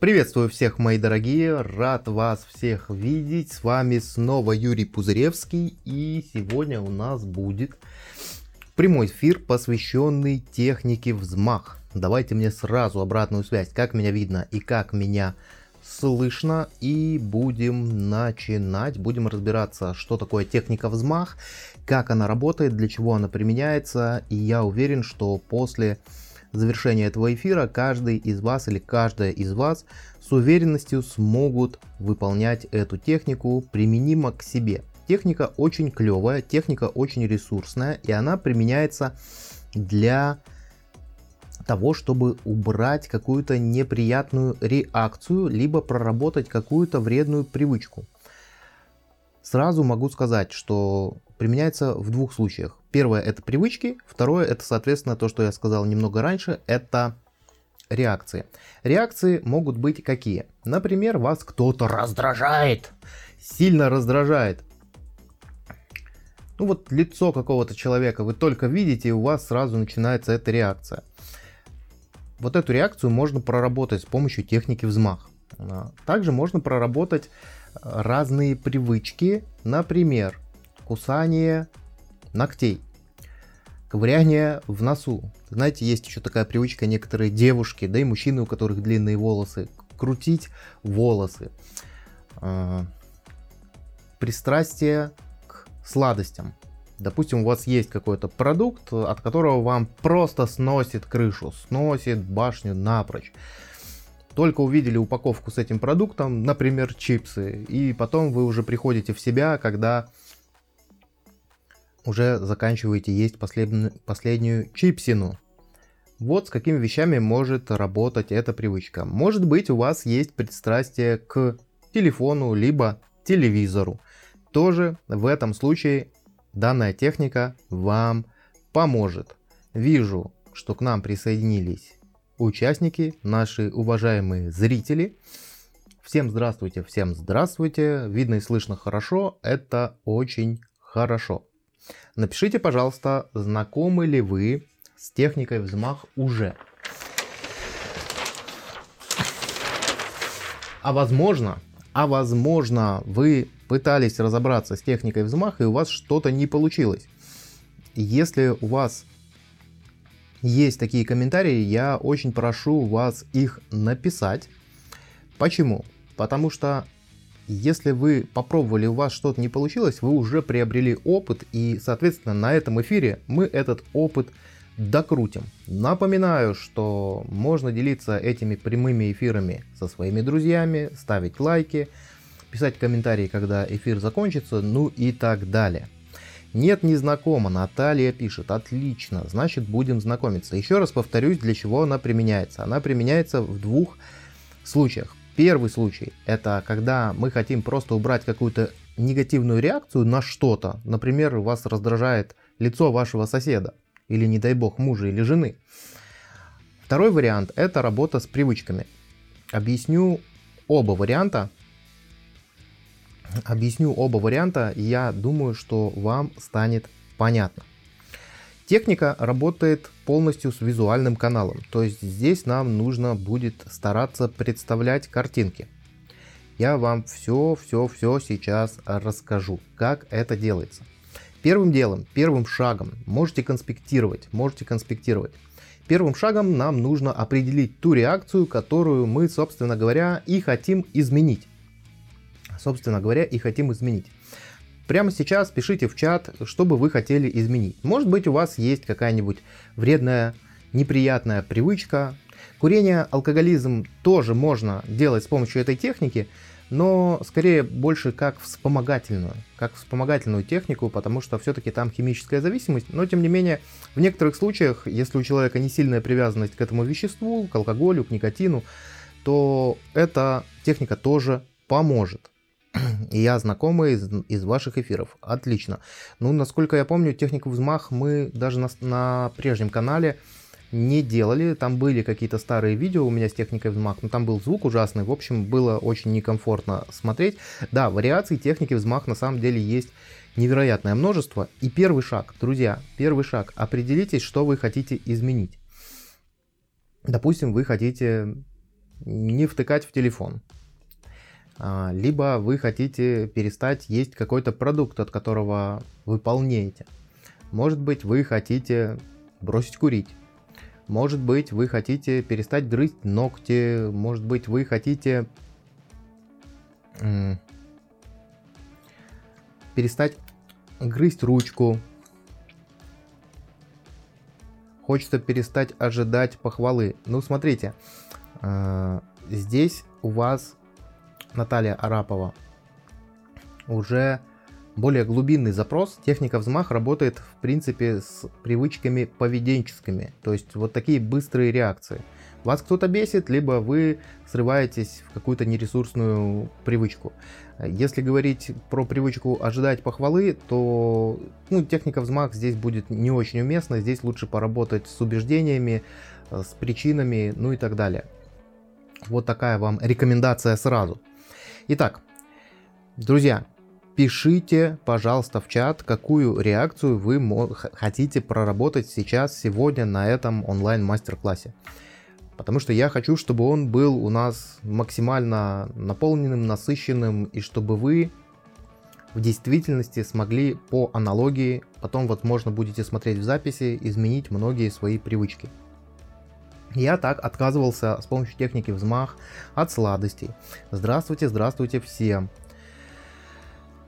Приветствую всех, мои дорогие, рад вас всех видеть. С вами снова Юрий Пузыревский, и сегодня у нас будет прямой эфир, посвященный технике взмах. Давайте мне сразу обратную связь, как меня видно и как меня слышно, и будем начинать. Будем разбираться, что такое техника взмах, как она работает, для чего она применяется, и я уверен, что после завершения этого эфира каждый из вас или каждая из вас с уверенностью смогут выполнять эту технику применимо к себе. Техника очень клевая, техника очень ресурсная, и она применяется для того, чтобы убрать какую-то неприятную реакцию, либо проработать какую-то вредную привычку. Сразу могу сказать, что применяется в двух случаях. Первое это привычки, второе это, соответственно, то, что я сказал немного раньше, это реакции. Реакции могут быть какие? Например, вас кто-то раздражает, сильно раздражает. Ну вот лицо какого-то человека вы только видите, и у вас сразу начинается эта реакция. Вот эту реакцию можно проработать с помощью техники взмах. Также можно проработать разные привычки, например, кусание ногтей, ковыряние в носу. Знаете, есть еще такая привычка некоторые девушки, да и мужчины, у которых длинные волосы, крутить волосы. А, пристрастие к сладостям. Допустим, у вас есть какой-то продукт, от которого вам просто сносит крышу, сносит башню напрочь. Только увидели упаковку с этим продуктом, например, чипсы, и потом вы уже приходите в себя, когда уже заканчиваете есть последнюю, последнюю чипсину. Вот с какими вещами может работать эта привычка. Может быть у вас есть пристрастие к телефону либо телевизору. Тоже в этом случае данная техника вам поможет. Вижу, что к нам присоединились участники, наши уважаемые зрители. Всем здравствуйте, всем здравствуйте. Видно и слышно хорошо, это очень хорошо. Напишите, пожалуйста, знакомы ли вы с техникой взмах уже. А возможно, а возможно, вы пытались разобраться с техникой взмах и у вас что-то не получилось. Если у вас есть такие комментарии, я очень прошу вас их написать. Почему? Потому что если вы попробовали, у вас что-то не получилось, вы уже приобрели опыт, и, соответственно, на этом эфире мы этот опыт докрутим. Напоминаю, что можно делиться этими прямыми эфирами со своими друзьями, ставить лайки, писать комментарии, когда эфир закончится, ну и так далее. Нет, не знакома, Наталья пишет, отлично, значит будем знакомиться. Еще раз повторюсь, для чего она применяется. Она применяется в двух случаях. Первый случай – это когда мы хотим просто убрать какую-то негативную реакцию на что-то. Например, вас раздражает лицо вашего соседа или, не дай бог, мужа или жены. Второй вариант – это работа с привычками. Объясню оба варианта. Объясню оба варианта, я думаю, что вам станет понятно. Техника работает полностью с визуальным каналом, то есть здесь нам нужно будет стараться представлять картинки. Я вам все, все, все сейчас расскажу, как это делается. Первым делом, первым шагом, можете конспектировать, можете конспектировать. Первым шагом нам нужно определить ту реакцию, которую мы, собственно говоря, и хотим изменить. Собственно говоря, и хотим изменить. Прямо сейчас пишите в чат, что бы вы хотели изменить. Может быть у вас есть какая-нибудь вредная, неприятная привычка. Курение, алкоголизм тоже можно делать с помощью этой техники, но скорее больше как вспомогательную, как вспомогательную технику, потому что все-таки там химическая зависимость, но тем не менее в некоторых случаях, если у человека не сильная привязанность к этому веществу, к алкоголю, к никотину, то эта техника тоже поможет. Я знакомый из, из ваших эфиров. Отлично. Ну, насколько я помню, технику взмах мы даже на, на прежнем канале не делали. Там были какие-то старые видео у меня с техникой взмах, но там был звук ужасный. В общем, было очень некомфортно смотреть. Да, вариаций техники взмах на самом деле есть невероятное множество. И первый шаг, друзья, первый шаг. Определитесь, что вы хотите изменить. Допустим, вы хотите не втыкать в телефон. А, либо вы хотите перестать есть какой-то продукт, от которого вы полнеете. Может быть, вы хотите бросить курить. Может быть, вы хотите перестать грызть ногти. Может быть, вы хотите перестать грызть ручку. Хочется перестать ожидать похвалы. Ну, смотрите, э, здесь у вас Наталья Арапова уже более глубинный запрос. Техника взмах работает в принципе с привычками поведенческими, то есть вот такие быстрые реакции. Вас кто-то бесит, либо вы срываетесь в какую-то нересурсную привычку. Если говорить про привычку ожидать похвалы, то ну, техника взмах здесь будет не очень уместна. Здесь лучше поработать с убеждениями, с причинами, ну и так далее. Вот такая вам рекомендация сразу. Итак, друзья, пишите, пожалуйста, в чат, какую реакцию вы хотите проработать сейчас, сегодня на этом онлайн-мастер-классе. Потому что я хочу, чтобы он был у нас максимально наполненным, насыщенным, и чтобы вы в действительности смогли по аналогии, потом, возможно, будете смотреть в записи, изменить многие свои привычки. Я так отказывался с помощью техники взмах от сладостей. Здравствуйте, здравствуйте всем.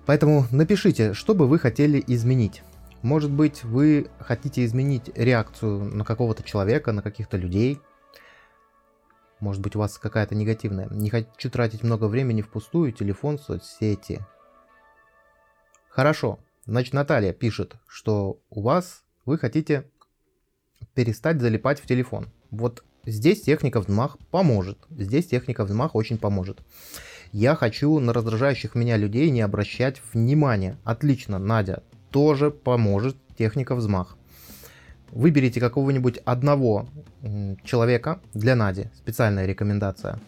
Поэтому напишите, что бы вы хотели изменить. Может быть, вы хотите изменить реакцию на какого-то человека, на каких-то людей – может быть у вас какая-то негативная. Не хочу тратить много времени впустую, телефон, соцсети. Хорошо. Значит, Наталья пишет, что у вас вы хотите перестать залипать в телефон. Вот здесь техника взмах поможет. Здесь техника взмах очень поможет. Я хочу на раздражающих меня людей не обращать внимания. Отлично, Надя тоже поможет техника взмах. Выберите какого-нибудь одного человека для Нади. Специальная рекомендация.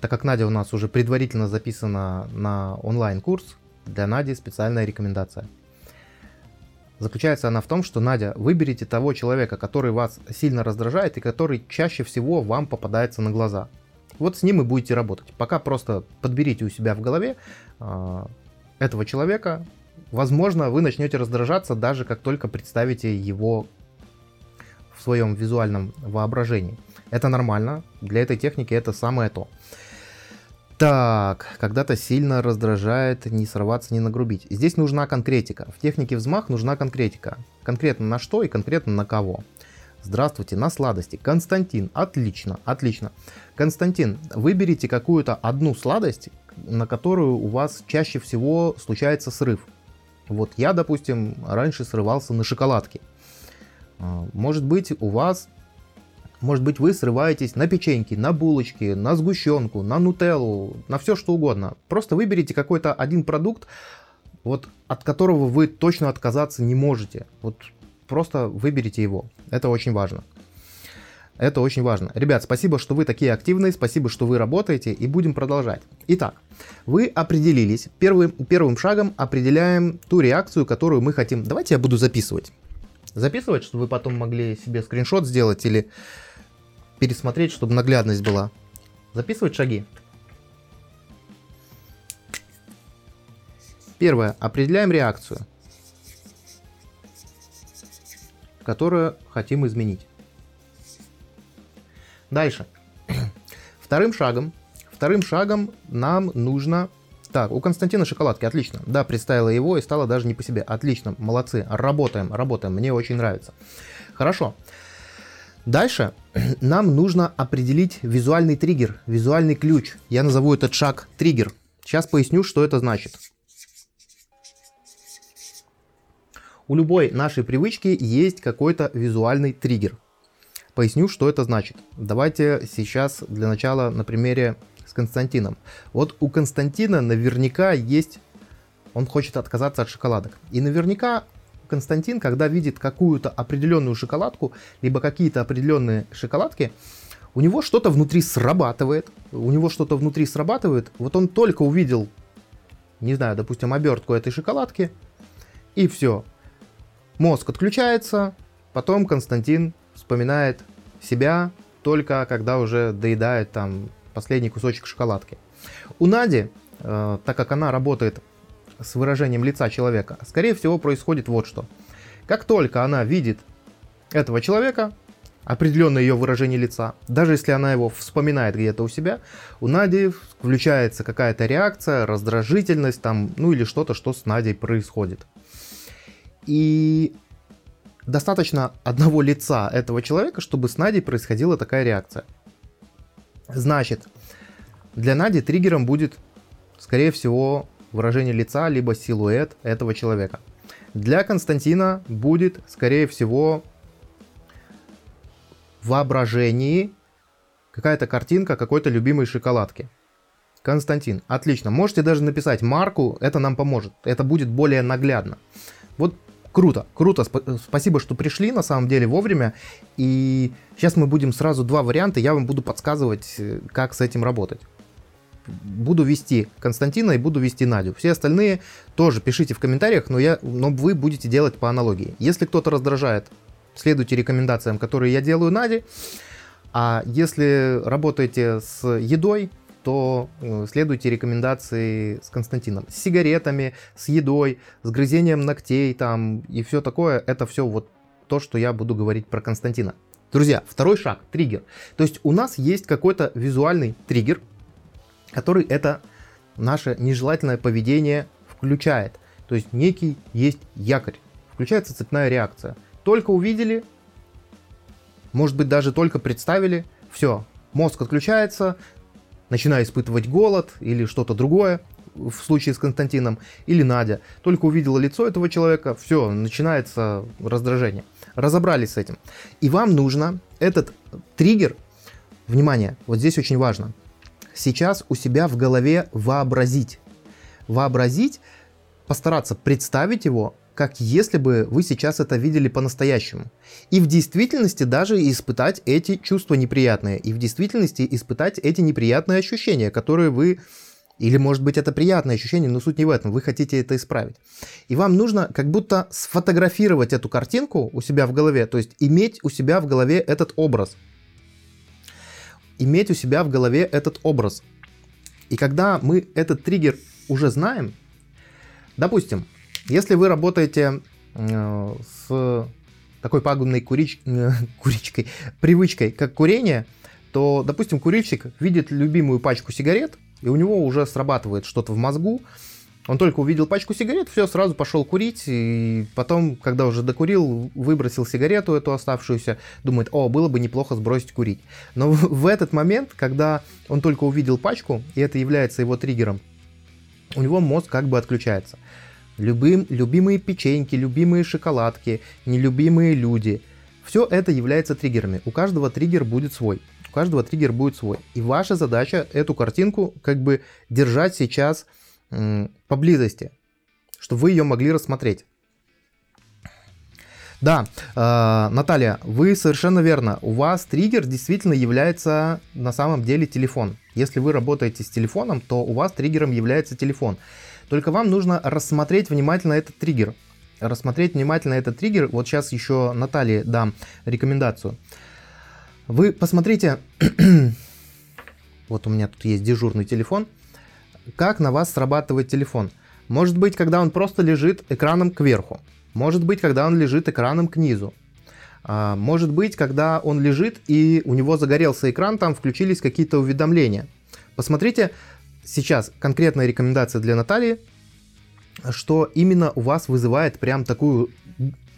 Так как Надя у нас уже предварительно записана на онлайн-курс, для Нади специальная рекомендация. Заключается она в том, что Надя, выберите того человека, который вас сильно раздражает и который чаще всего вам попадается на глаза. Вот с ним и будете работать. Пока просто подберите у себя в голове э, этого человека, Возможно, вы начнете раздражаться даже как только представите его в своем визуальном воображении. Это нормально, для этой техники это самое то. Так, когда-то сильно раздражает не сорваться, не нагрубить. Здесь нужна конкретика. В технике взмах нужна конкретика. Конкретно на что и конкретно на кого. Здравствуйте, на сладости. Константин, отлично, отлично. Константин, выберите какую-то одну сладость, на которую у вас чаще всего случается срыв. Вот я, допустим, раньше срывался на шоколадке. А, может быть, у вас, может быть, вы срываетесь на печеньки, на булочки, на сгущенку, на нутеллу, на все что угодно. Просто выберите какой-то один продукт, вот от которого вы точно отказаться не можете. Вот просто выберите его. Это очень важно. Это очень важно. Ребят, спасибо, что вы такие активные, спасибо, что вы работаете, и будем продолжать. Итак, вы определились. Первым, первым шагом определяем ту реакцию, которую мы хотим. Давайте я буду записывать. Записывать, чтобы вы потом могли себе скриншот сделать или пересмотреть, чтобы наглядность была. Записывать шаги. Первое. Определяем реакцию, которую хотим изменить. Дальше. Вторым шагом, вторым шагом нам нужно... Так, у Константина шоколадки, отлично. Да, представила его и стало даже не по себе. Отлично, молодцы. Работаем, работаем. Мне очень нравится. Хорошо. Дальше нам нужно определить визуальный триггер, визуальный ключ. Я назову этот шаг триггер. Сейчас поясню, что это значит. У любой нашей привычки есть какой-то визуальный триггер. Поясню, что это значит. Давайте сейчас для начала на примере с Константином. Вот у Константина наверняка есть... Он хочет отказаться от шоколадок. И наверняка Константин, когда видит какую-то определенную шоколадку, либо какие-то определенные шоколадки, у него что-то внутри срабатывает. У него что-то внутри срабатывает. Вот он только увидел, не знаю, допустим, обертку этой шоколадки, и все. Мозг отключается, потом Константин вспоминает себя, только когда уже доедает там последний кусочек шоколадки. У Нади, э, так как она работает с выражением лица человека, скорее всего происходит вот что. Как только она видит этого человека, определенное ее выражение лица, даже если она его вспоминает где-то у себя, у Нади включается какая-то реакция, раздражительность там, ну или что-то, что с Надей происходит. И достаточно одного лица этого человека, чтобы с Надей происходила такая реакция. Значит, для Нади триггером будет, скорее всего, выражение лица, либо силуэт этого человека. Для Константина будет, скорее всего, воображении какая-то картинка какой-то любимой шоколадки. Константин, отлично. Можете даже написать марку, это нам поможет. Это будет более наглядно. Вот круто, круто. Спасибо, что пришли на самом деле вовремя. И сейчас мы будем сразу два варианта. Я вам буду подсказывать, э, как с этим работать. Буду вести Константина и буду вести Надю. Все остальные тоже пишите в комментариях, но, я, но вы будете делать по аналогии. Если кто-то раздражает следуйте рекомендациям, которые я делаю Наде. А если работаете с едой, то э, следуйте рекомендации с Константином. С сигаретами, с едой, с грызением ногтей там и все такое. Это все вот то, что я буду говорить про Константина. Друзья, второй шаг, триггер. То есть у нас есть какой-то визуальный триггер, который это наше нежелательное поведение включает. То есть некий есть якорь. Включается цепная реакция только увидели, может быть даже только представили, все, мозг отключается, начинаю испытывать голод или что-то другое, в случае с Константином, или Надя. Только увидела лицо этого человека, все, начинается раздражение. Разобрались с этим. И вам нужно этот триггер, внимание, вот здесь очень важно, сейчас у себя в голове вообразить. Вообразить, постараться представить его как если бы вы сейчас это видели по-настоящему. И в действительности даже испытать эти чувства неприятные, и в действительности испытать эти неприятные ощущения, которые вы или, может быть, это приятное ощущение, но суть не в этом, вы хотите это исправить. И вам нужно как будто сфотографировать эту картинку у себя в голове, то есть иметь у себя в голове этот образ. Иметь у себя в голове этот образ. И когда мы этот триггер уже знаем, допустим, если вы работаете э, с такой пагубной курич... Куричкой, привычкой, как курение, то, допустим, курильщик видит любимую пачку сигарет, и у него уже срабатывает что-то в мозгу, он только увидел пачку сигарет, все, сразу пошел курить, и потом, когда уже докурил, выбросил сигарету эту оставшуюся, думает, о, было бы неплохо сбросить курить. Но в, этот момент, когда он только увидел пачку, и это является его триггером, у него мозг как бы отключается. Любым, любимые печеньки, любимые шоколадки, нелюбимые люди. Все это является триггерами. У каждого триггер будет свой. У каждого триггер будет свой. И ваша задача эту картинку как бы держать сейчас поблизости, чтобы вы ее могли рассмотреть. Да, э, Наталья, вы совершенно верно. У вас триггер действительно является на самом деле телефон. Если вы работаете с телефоном, то у вас триггером является телефон. Только вам нужно рассмотреть внимательно этот триггер. Рассмотреть внимательно этот триггер. Вот сейчас еще Наталье дам рекомендацию. Вы посмотрите, вот у меня тут есть дежурный телефон, как на вас срабатывает телефон. Может быть, когда он просто лежит экраном кверху. Может быть, когда он лежит экраном к низу. А, может быть, когда он лежит и у него загорелся экран, там включились какие-то уведомления. Посмотрите, сейчас конкретная рекомендация для Натальи, что именно у вас вызывает прям такую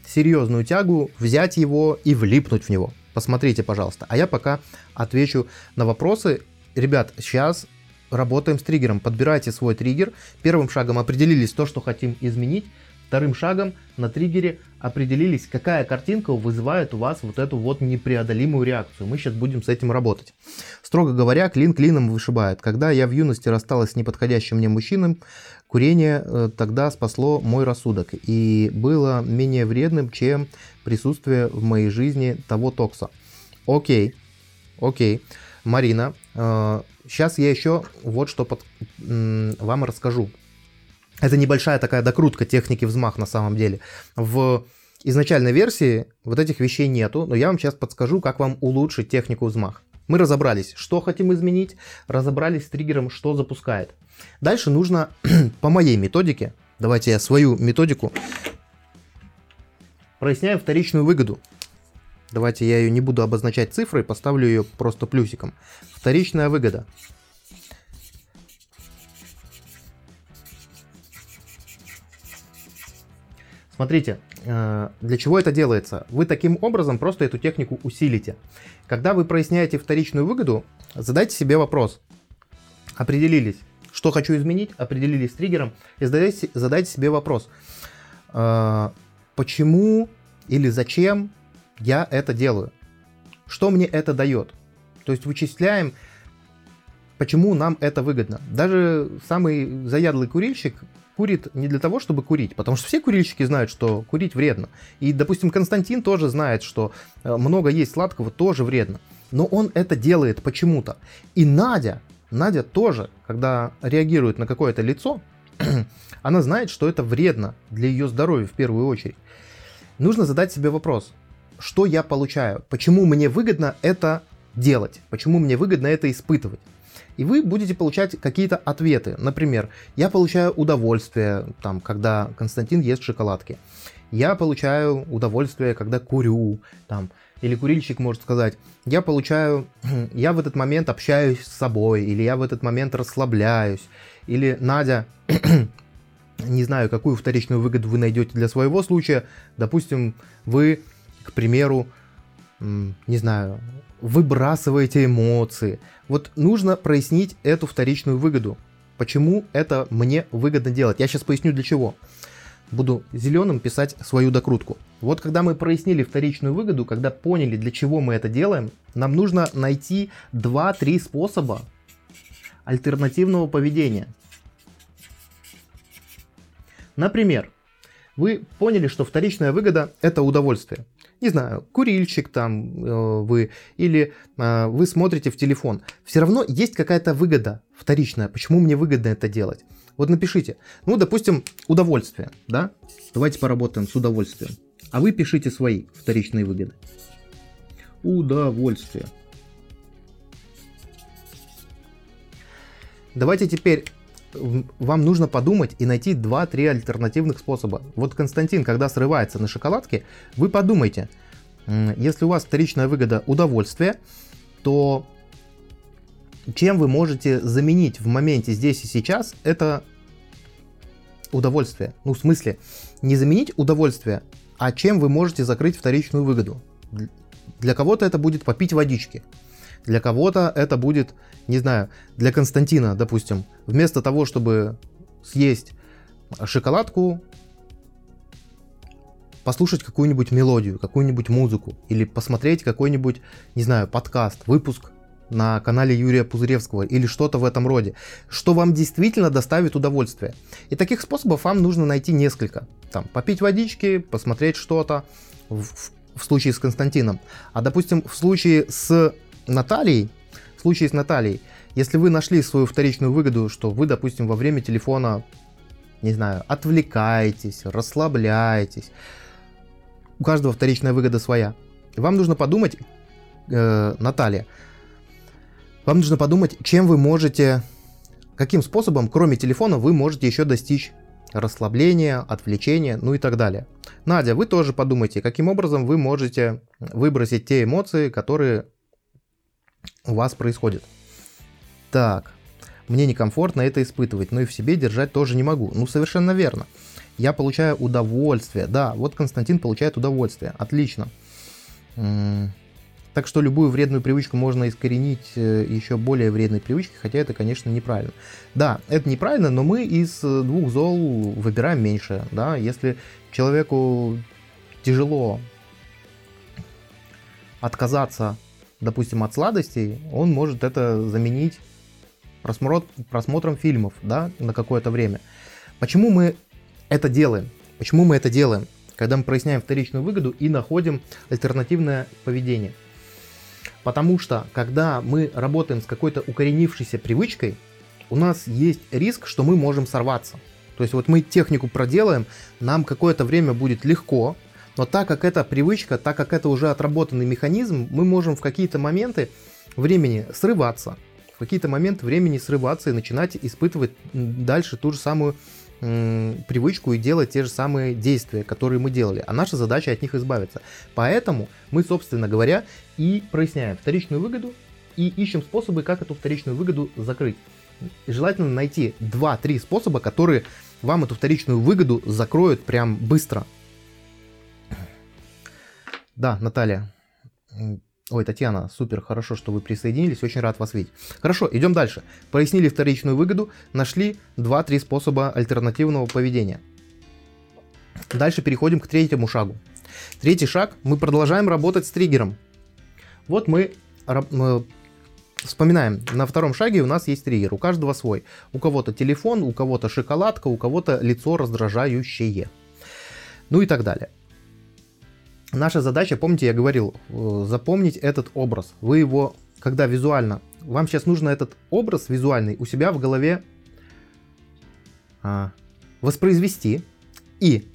серьезную тягу взять его и влипнуть в него. Посмотрите, пожалуйста. А я пока отвечу на вопросы. Ребят, сейчас работаем с триггером. Подбирайте свой триггер. Первым шагом определились то, что хотим изменить. Вторым шагом на триггере определились, какая картинка вызывает у вас вот эту вот непреодолимую реакцию. Мы сейчас будем с этим работать. Строго говоря, клин клином вышибает. Когда я в юности рассталась с неподходящим мне мужчиной, курение э, тогда спасло мой рассудок и было менее вредным, чем присутствие в моей жизни того токса. Окей, окей. Марина, э, сейчас я еще вот что под, вам расскажу. Это небольшая такая докрутка техники взмах на самом деле. В изначальной версии вот этих вещей нету, но я вам сейчас подскажу, как вам улучшить технику взмах. Мы разобрались, что хотим изменить, разобрались с триггером, что запускает. Дальше нужно по моей методике, давайте я свою методику, проясняю вторичную выгоду. Давайте я ее не буду обозначать цифрой, поставлю ее просто плюсиком. Вторичная выгода. Смотрите, э, для чего это делается? Вы таким образом просто эту технику усилите. Когда вы проясняете вторичную выгоду, задайте себе вопрос. Определились, что хочу изменить, определились с триггером, и задайте, задайте себе вопрос. Э, почему или зачем я это делаю? Что мне это дает? То есть вычисляем, почему нам это выгодно. Даже самый заядлый курильщик курит не для того, чтобы курить, потому что все курильщики знают, что курить вредно. И, допустим, Константин тоже знает, что э, много есть сладкого тоже вредно. Но он это делает почему-то. И Надя, Надя тоже, когда реагирует на какое-то лицо, она знает, что это вредно для ее здоровья в первую очередь. Нужно задать себе вопрос, что я получаю, почему мне выгодно это делать, почему мне выгодно это испытывать и вы будете получать какие-то ответы. Например, я получаю удовольствие, там, когда Константин ест шоколадки. Я получаю удовольствие, когда курю, там, или курильщик может сказать, я получаю, я в этот момент общаюсь с собой, или я в этот момент расслабляюсь, или Надя, не знаю, какую вторичную выгоду вы найдете для своего случая, допустим, вы, к примеру, не знаю, выбрасываете эмоции. Вот нужно прояснить эту вторичную выгоду. Почему это мне выгодно делать? Я сейчас поясню для чего. Буду зеленым писать свою докрутку. Вот когда мы прояснили вторичную выгоду, когда поняли, для чего мы это делаем, нам нужно найти 2-3 способа альтернативного поведения. Например, вы поняли, что вторичная выгода – это удовольствие не знаю, курильщик там э, вы, или э, вы смотрите в телефон, все равно есть какая-то выгода вторичная. Почему мне выгодно это делать? Вот напишите, ну, допустим, удовольствие, да? Давайте поработаем с удовольствием. А вы пишите свои вторичные выгоды. Удовольствие. Давайте теперь вам нужно подумать и найти 2-3 альтернативных способа. Вот Константин, когда срывается на шоколадке, вы подумайте, если у вас вторичная выгода удовольствие, то чем вы можете заменить в моменте здесь и сейчас это удовольствие? Ну, в смысле, не заменить удовольствие, а чем вы можете закрыть вторичную выгоду? Для кого-то это будет попить водички. Для кого-то это будет, не знаю, для Константина, допустим, вместо того, чтобы съесть шоколадку, послушать какую-нибудь мелодию, какую-нибудь музыку или посмотреть какой-нибудь, не знаю, подкаст, выпуск на канале Юрия Пузыревского или что-то в этом роде, что вам действительно доставит удовольствие. И таких способов вам нужно найти несколько. Там, попить водички, посмотреть что-то, в, в случае с Константином. А, допустим, в случае с Натальей, в случае с Натальей, если вы нашли свою вторичную выгоду, что вы, допустим, во время телефона, не знаю, отвлекаетесь, расслабляетесь, у каждого вторичная выгода своя. Вам нужно подумать, э, Наталья, вам нужно подумать, чем вы можете, каким способом, кроме телефона, вы можете еще достичь расслабления, отвлечения, ну и так далее. Надя, вы тоже подумайте, каким образом вы можете выбросить те эмоции, которые у вас происходит. Так, мне некомфортно это испытывать, но и в себе держать тоже не могу. Ну, совершенно верно. Я получаю удовольствие. Да, вот Константин получает удовольствие. Отлично. Так что любую вредную привычку можно искоренить э, еще более вредной привычкой, хотя это, конечно, неправильно. Да, это неправильно, но мы из э, двух зол выбираем меньше. Да? Если человеку тяжело отказаться допустим, от сладостей, он может это заменить просмотр, просмотром фильмов, да, на какое-то время. Почему мы это делаем? Почему мы это делаем? Когда мы проясняем вторичную выгоду и находим альтернативное поведение. Потому что, когда мы работаем с какой-то укоренившейся привычкой, у нас есть риск, что мы можем сорваться. То есть вот мы технику проделаем, нам какое-то время будет легко, Но так как это привычка, так как это уже отработанный механизм, мы можем в какие-то моменты времени срываться, в какие-то моменты времени срываться и начинать испытывать дальше ту же самую привычку и делать те же самые действия, которые мы делали. А наша задача от них избавиться. Поэтому мы, собственно говоря, и проясняем вторичную выгоду и ищем способы, как эту вторичную выгоду закрыть. Желательно найти 2-3 способа, которые вам эту вторичную выгоду закроют прям быстро. Да, Наталья. Ой, Татьяна, супер, хорошо, что вы присоединились, очень рад вас видеть. Хорошо, идем дальше. Прояснили вторичную выгоду, нашли 2-3 способа альтернативного поведения. Дальше переходим к третьему шагу. Третий шаг, мы продолжаем работать с триггером. Вот мы вспоминаем, на втором шаге у нас есть триггер, у каждого свой. У кого-то телефон, у кого-то шоколадка, у кого-то лицо раздражающее. Ну и так далее. Наша задача, помните, я говорил, э, запомнить этот образ. Вы его, когда визуально, вам сейчас нужно этот образ визуальный у себя в голове а, воспроизвести и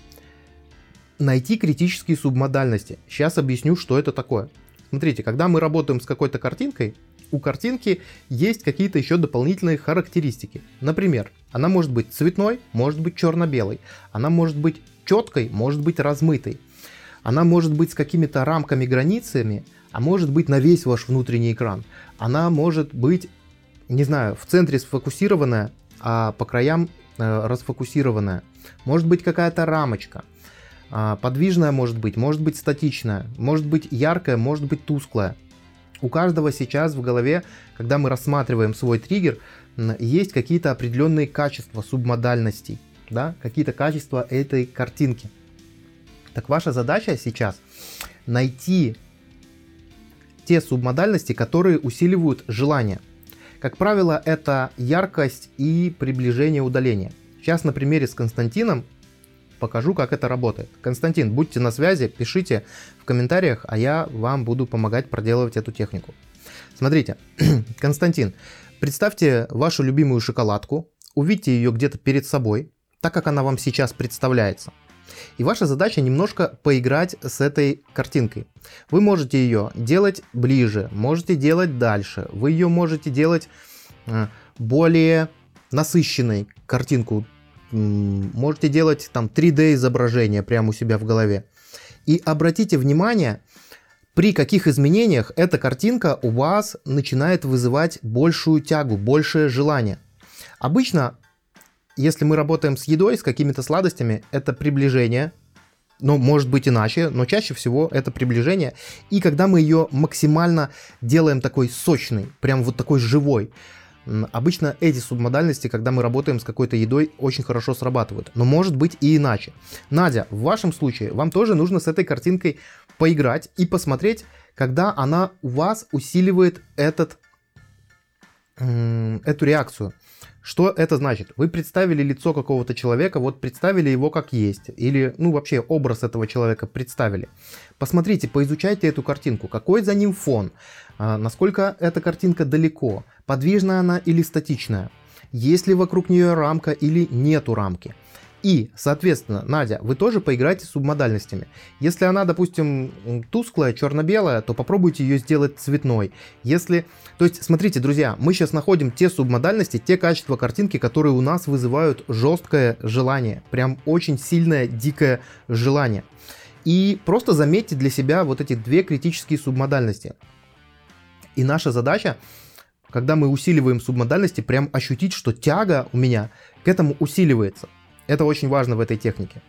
найти критические субмодальности. Сейчас объясню, что это такое. Смотрите, когда мы работаем с какой-то картинкой, у картинки есть какие-то еще дополнительные характеристики. Например, она может быть цветной, может быть черно-белой. Она может быть четкой, может быть размытой. Она может быть с какими-то рамками, границами, а может быть на весь ваш внутренний экран. Она может быть, не знаю, в центре сфокусированная, а по краям э, расфокусированная. Может быть какая-то рамочка. А, подвижная может быть, может быть статичная, может быть яркая, может быть тусклая. У каждого сейчас в голове, когда мы рассматриваем свой триггер, есть какие-то определенные качества субмодальностей, да, какие-то качества этой картинки. Так ваша задача сейчас найти те субмодальности, которые усиливают желание. Как правило, это яркость и приближение удаления. Сейчас на примере с Константином покажу, как это работает. Константин, будьте на связи, пишите в комментариях, а я вам буду помогать проделывать эту технику. Смотрите, Константин, представьте вашу любимую шоколадку, увидьте ее где-то перед собой, так как она вам сейчас представляется. И ваша задача немножко поиграть с этой картинкой. Вы можете ее делать ближе, можете делать дальше, вы ее можете делать э, более насыщенной картинку. Можете делать там 3D изображение прямо у себя в голове. И обратите внимание, при каких изменениях эта картинка у вас начинает вызывать большую тягу, большее желание. Обычно если мы работаем с едой, с какими-то сладостями, это приближение, но может быть иначе, но чаще всего это приближение. И когда мы ее максимально делаем такой сочной, прям вот такой живой, Обычно эти субмодальности, когда мы работаем с какой-то едой, очень хорошо срабатывают. Но может быть и иначе. Надя, в вашем случае вам тоже нужно с этой картинкой поиграть и посмотреть, когда она у вас усиливает этот, эту реакцию. Что это значит? Вы представили лицо какого-то человека, вот представили его как есть, или, ну, вообще образ этого человека представили. Посмотрите, поизучайте эту картинку, какой за ним фон, а, насколько эта картинка далеко, подвижная она или статичная, есть ли вокруг нее рамка или нету рамки. И, соответственно, Надя, вы тоже поиграйте с субмодальностями. Если она, допустим, тусклая, черно-белая, то попробуйте ее сделать цветной. Если... То есть, смотрите, друзья, мы сейчас находим те субмодальности, те качества картинки, которые у нас вызывают жесткое желание. Прям очень сильное, дикое желание. И просто заметьте для себя вот эти две критические субмодальности. И наша задача, когда мы усиливаем субмодальности, прям ощутить, что тяга у меня к этому усиливается. Это очень важно в этой технике.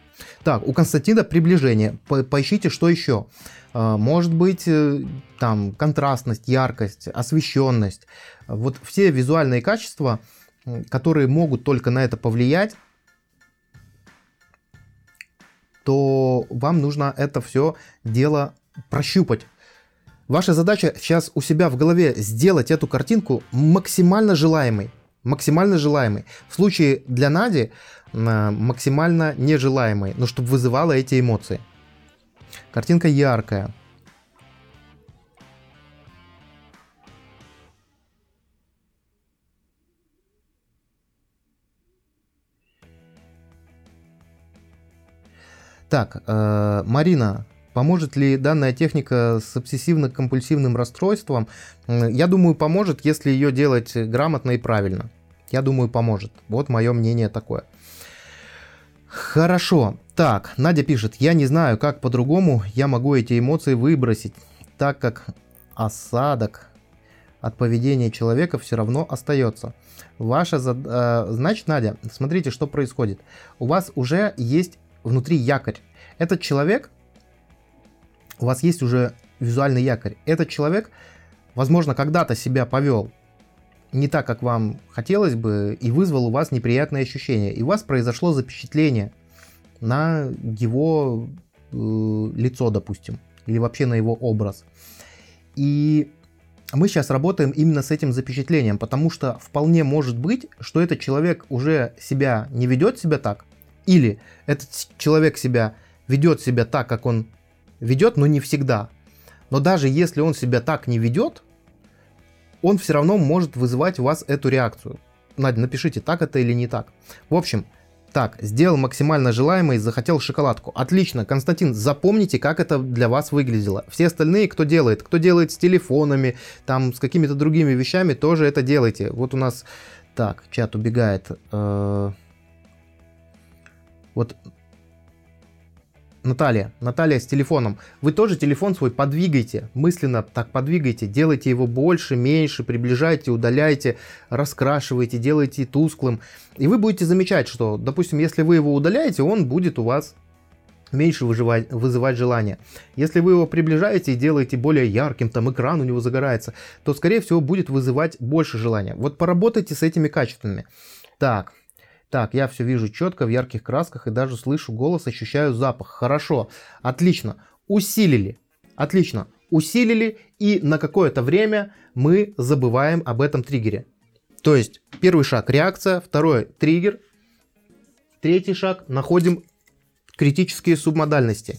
Так, у Константина приближение. По поищите, что еще. А, может быть, э, там, контрастность, яркость, освещенность. Вот все визуальные качества, которые могут только на это повлиять, то вам нужно это все дело прощупать. Ваша задача сейчас у себя в голове сделать эту картинку максимально желаемой максимально желаемый. В случае для Нади максимально нежелаемый, но чтобы вызывало эти эмоции. Картинка яркая. Так, э, Марина, поможет ли данная техника с обсессивно-компульсивным расстройством? Я думаю, поможет, если ее делать грамотно и правильно. Я думаю, поможет. Вот мое мнение такое. Хорошо. Так, Надя пишет, я не знаю, как по-другому я могу эти эмоции выбросить, так как осадок от поведения человека все равно остается. Ваша зад... э, Значит, Надя, смотрите, что происходит. У вас уже есть внутри якорь. Этот человек, у вас есть уже визуальный якорь. Этот человек, возможно, когда-то себя повел не так, как вам хотелось бы, и вызвал у вас неприятные ощущения. И у вас произошло запечатление на его э, лицо, допустим, или вообще на его образ. И мы сейчас работаем именно с этим запечатлением, потому что вполне может быть, что этот человек уже себя не ведет себя так, или этот человек себя ведет себя так, как он ведет, но не всегда. Но даже если он себя так не ведет, он все равно может вызывать у вас эту реакцию. Надя, напишите, так это или не так. В общем, так, сделал максимально желаемое, захотел шоколадку. Отлично, Константин, запомните, как это для вас выглядело. Все остальные, кто делает, кто делает с телефонами, там, с какими-то другими вещами, тоже это делайте. Вот у нас, так, чат убегает. Э, вот Наталья, Наталья с телефоном. Вы тоже телефон свой подвигайте, мысленно так подвигайте, делайте его больше, меньше, приближайте, удаляйте, раскрашивайте, делайте тусклым. И вы будете замечать, что, допустим, если вы его удаляете, он будет у вас меньше выживать, вызывать желание. Если вы его приближаете и делаете более ярким, там экран у него загорается, то, скорее всего, будет вызывать больше желания. Вот поработайте с этими качествами. Так, так, я все вижу четко в ярких красках и даже слышу голос, ощущаю запах. Хорошо, отлично. Усилили. Отлично. Усилили и на какое-то время мы забываем об этом триггере. То есть первый шаг реакция, второй триггер, третий шаг находим критические субмодальности.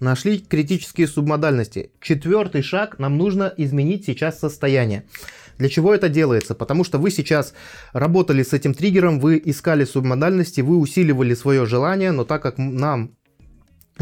Нашли критические субмодальности. Четвертый шаг, нам нужно изменить сейчас состояние. Для чего это делается? Потому что вы сейчас работали с этим триггером, вы искали субмодальности, вы усиливали свое желание, но так как нам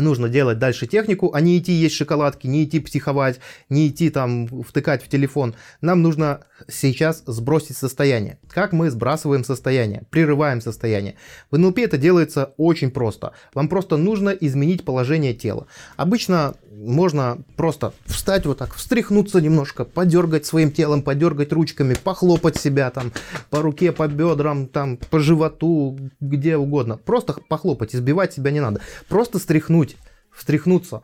нужно делать дальше технику, а не идти есть шоколадки, не идти психовать, не идти там втыкать в телефон. Нам нужно сейчас сбросить состояние. Как мы сбрасываем состояние? Прерываем состояние. В НЛП это делается очень просто. Вам просто нужно изменить положение тела. Обычно можно просто встать вот так, встряхнуться немножко, подергать своим телом, подергать ручками, похлопать себя там по руке, по бедрам, там по животу, где угодно. Просто похлопать, избивать себя не надо. Просто стряхнуть, встряхнуться.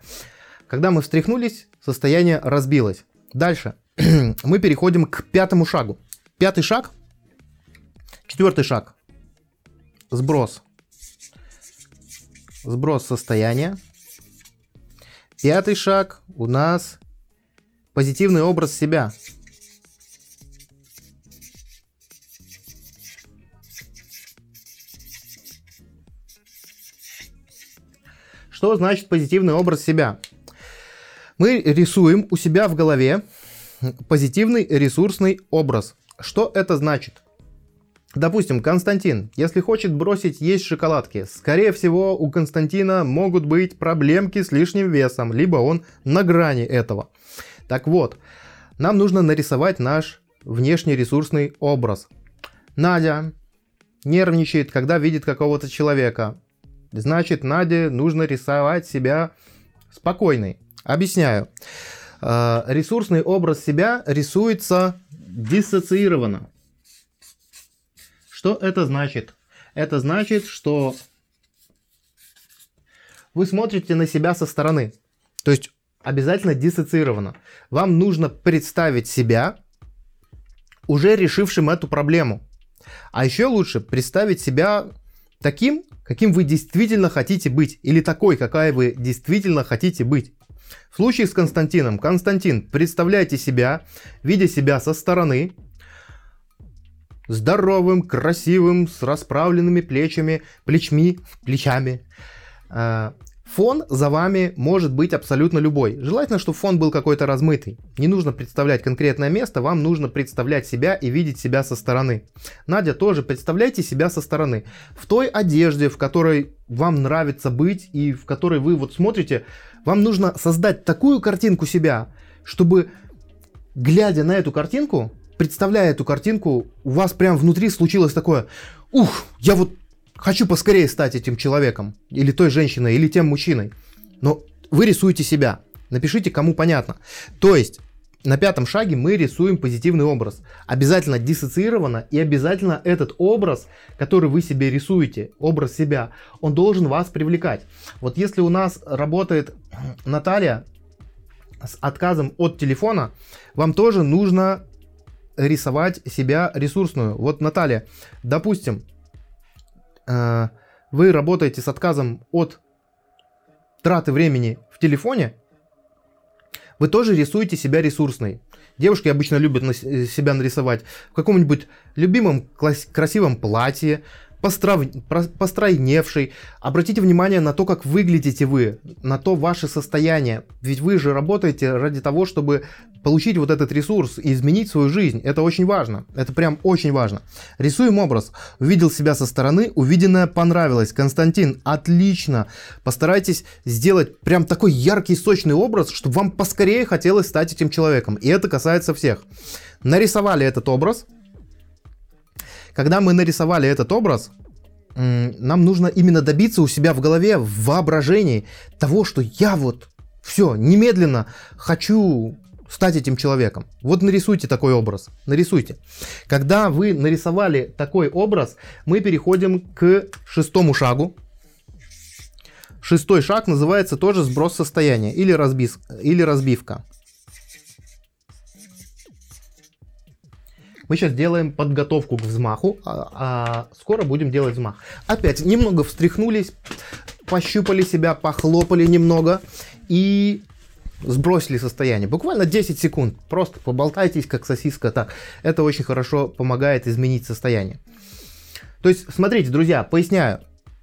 Когда мы встряхнулись, состояние разбилось. Дальше мы переходим к пятому шагу. Пятый шаг, четвертый шаг, сброс. Сброс состояния. Пятый шаг у нас позитивный образ себя. Что значит позитивный образ себя? Мы рисуем у себя в голове позитивный ресурсный образ. Что это значит? Допустим, Константин, если хочет бросить есть шоколадки, скорее всего у Константина могут быть проблемки с лишним весом, либо он на грани этого. Так вот, нам нужно нарисовать наш внешний ресурсный образ. Надя нервничает, когда видит какого-то человека. Значит, Наде нужно рисовать себя спокойной. Объясняю. Э, ресурсный образ себя рисуется диссоциированно. Что это значит? Это значит, что вы смотрите на себя со стороны. То есть обязательно диссоциированно. Вам нужно представить себя уже решившим эту проблему. А еще лучше представить себя таким, каким вы действительно хотите быть. Или такой, какая вы действительно хотите быть. В случае с Константином. Константин, представляйте себя, видя себя со стороны, здоровым, красивым, с расправленными плечами, плечми, плечами, э, Фон за вами может быть абсолютно любой. Желательно, чтобы фон был какой-то размытый. Не нужно представлять конкретное место, вам нужно представлять себя и видеть себя со стороны. Надя, тоже представляйте себя со стороны. В той одежде, в которой вам нравится быть и в которой вы вот смотрите, вам нужно создать такую картинку себя, чтобы, глядя на эту картинку, представляя эту картинку, у вас прям внутри случилось такое, ух, я вот хочу поскорее стать этим человеком, или той женщиной, или тем мужчиной. Но вы рисуете себя. Напишите, кому понятно. То есть, на пятом шаге мы рисуем позитивный образ. Обязательно диссоциированно и обязательно этот образ, который вы себе рисуете, образ себя, он должен вас привлекать. Вот если у нас работает Наталья с отказом от телефона, вам тоже нужно рисовать себя ресурсную. Вот Наталья, допустим, э, вы работаете с отказом от траты времени в телефоне, вы тоже рисуете себя ресурсной. Девушки обычно любят на себя нарисовать в каком-нибудь любимом красивом платье, пострав... постройневший. Обратите внимание на то, как выглядите вы, на то ваше состояние. Ведь вы же работаете ради того, чтобы получить вот этот ресурс и изменить свою жизнь. Это очень важно. Это прям очень важно. Рисуем образ. Увидел себя со стороны, увиденное понравилось. Константин, отлично. Постарайтесь сделать прям такой яркий, сочный образ, чтобы вам поскорее хотелось стать этим человеком. И это касается всех. Нарисовали этот образ, когда мы нарисовали этот образ, нам нужно именно добиться у себя в голове, в воображении того, что я вот все, немедленно хочу стать этим человеком. Вот нарисуйте такой образ. Нарисуйте. Когда вы нарисовали такой образ, мы переходим к шестому шагу. Шестой шаг называется тоже сброс состояния или, разбис, или разбивка. Мы сейчас делаем подготовку к взмаху, а, а скоро будем делать взмах. Опять немного встряхнулись, пощупали себя, похлопали немного и сбросили состояние. Буквально 10 секунд. Просто поболтайтесь, как сосиска. Так, это очень хорошо помогает изменить состояние. То есть, смотрите, друзья, поясняю.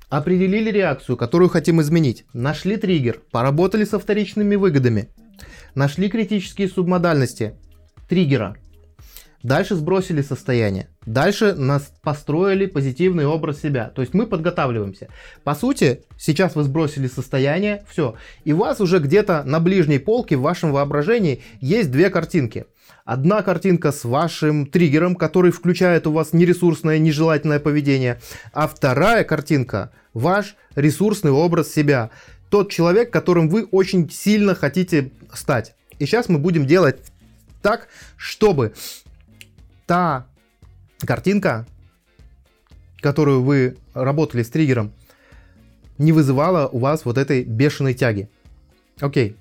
Определили реакцию, которую хотим изменить. Нашли триггер, поработали со вторичными выгодами. Нашли критические субмодальности триггера. Дальше сбросили состояние. Дальше нас построили позитивный образ себя. То есть мы подготавливаемся. По сути, сейчас вы сбросили состояние, все. И у вас уже где-то на ближней полке в вашем воображении есть две картинки. Одна картинка с вашим триггером, который включает у вас нересурсное, нежелательное поведение. А вторая картинка – ваш ресурсный образ себя. Тот человек, которым вы очень сильно хотите стать. И сейчас мы будем делать так, чтобы та картинка, которую вы работали с триггером, не вызывала у вас вот этой бешеной тяги. Окей.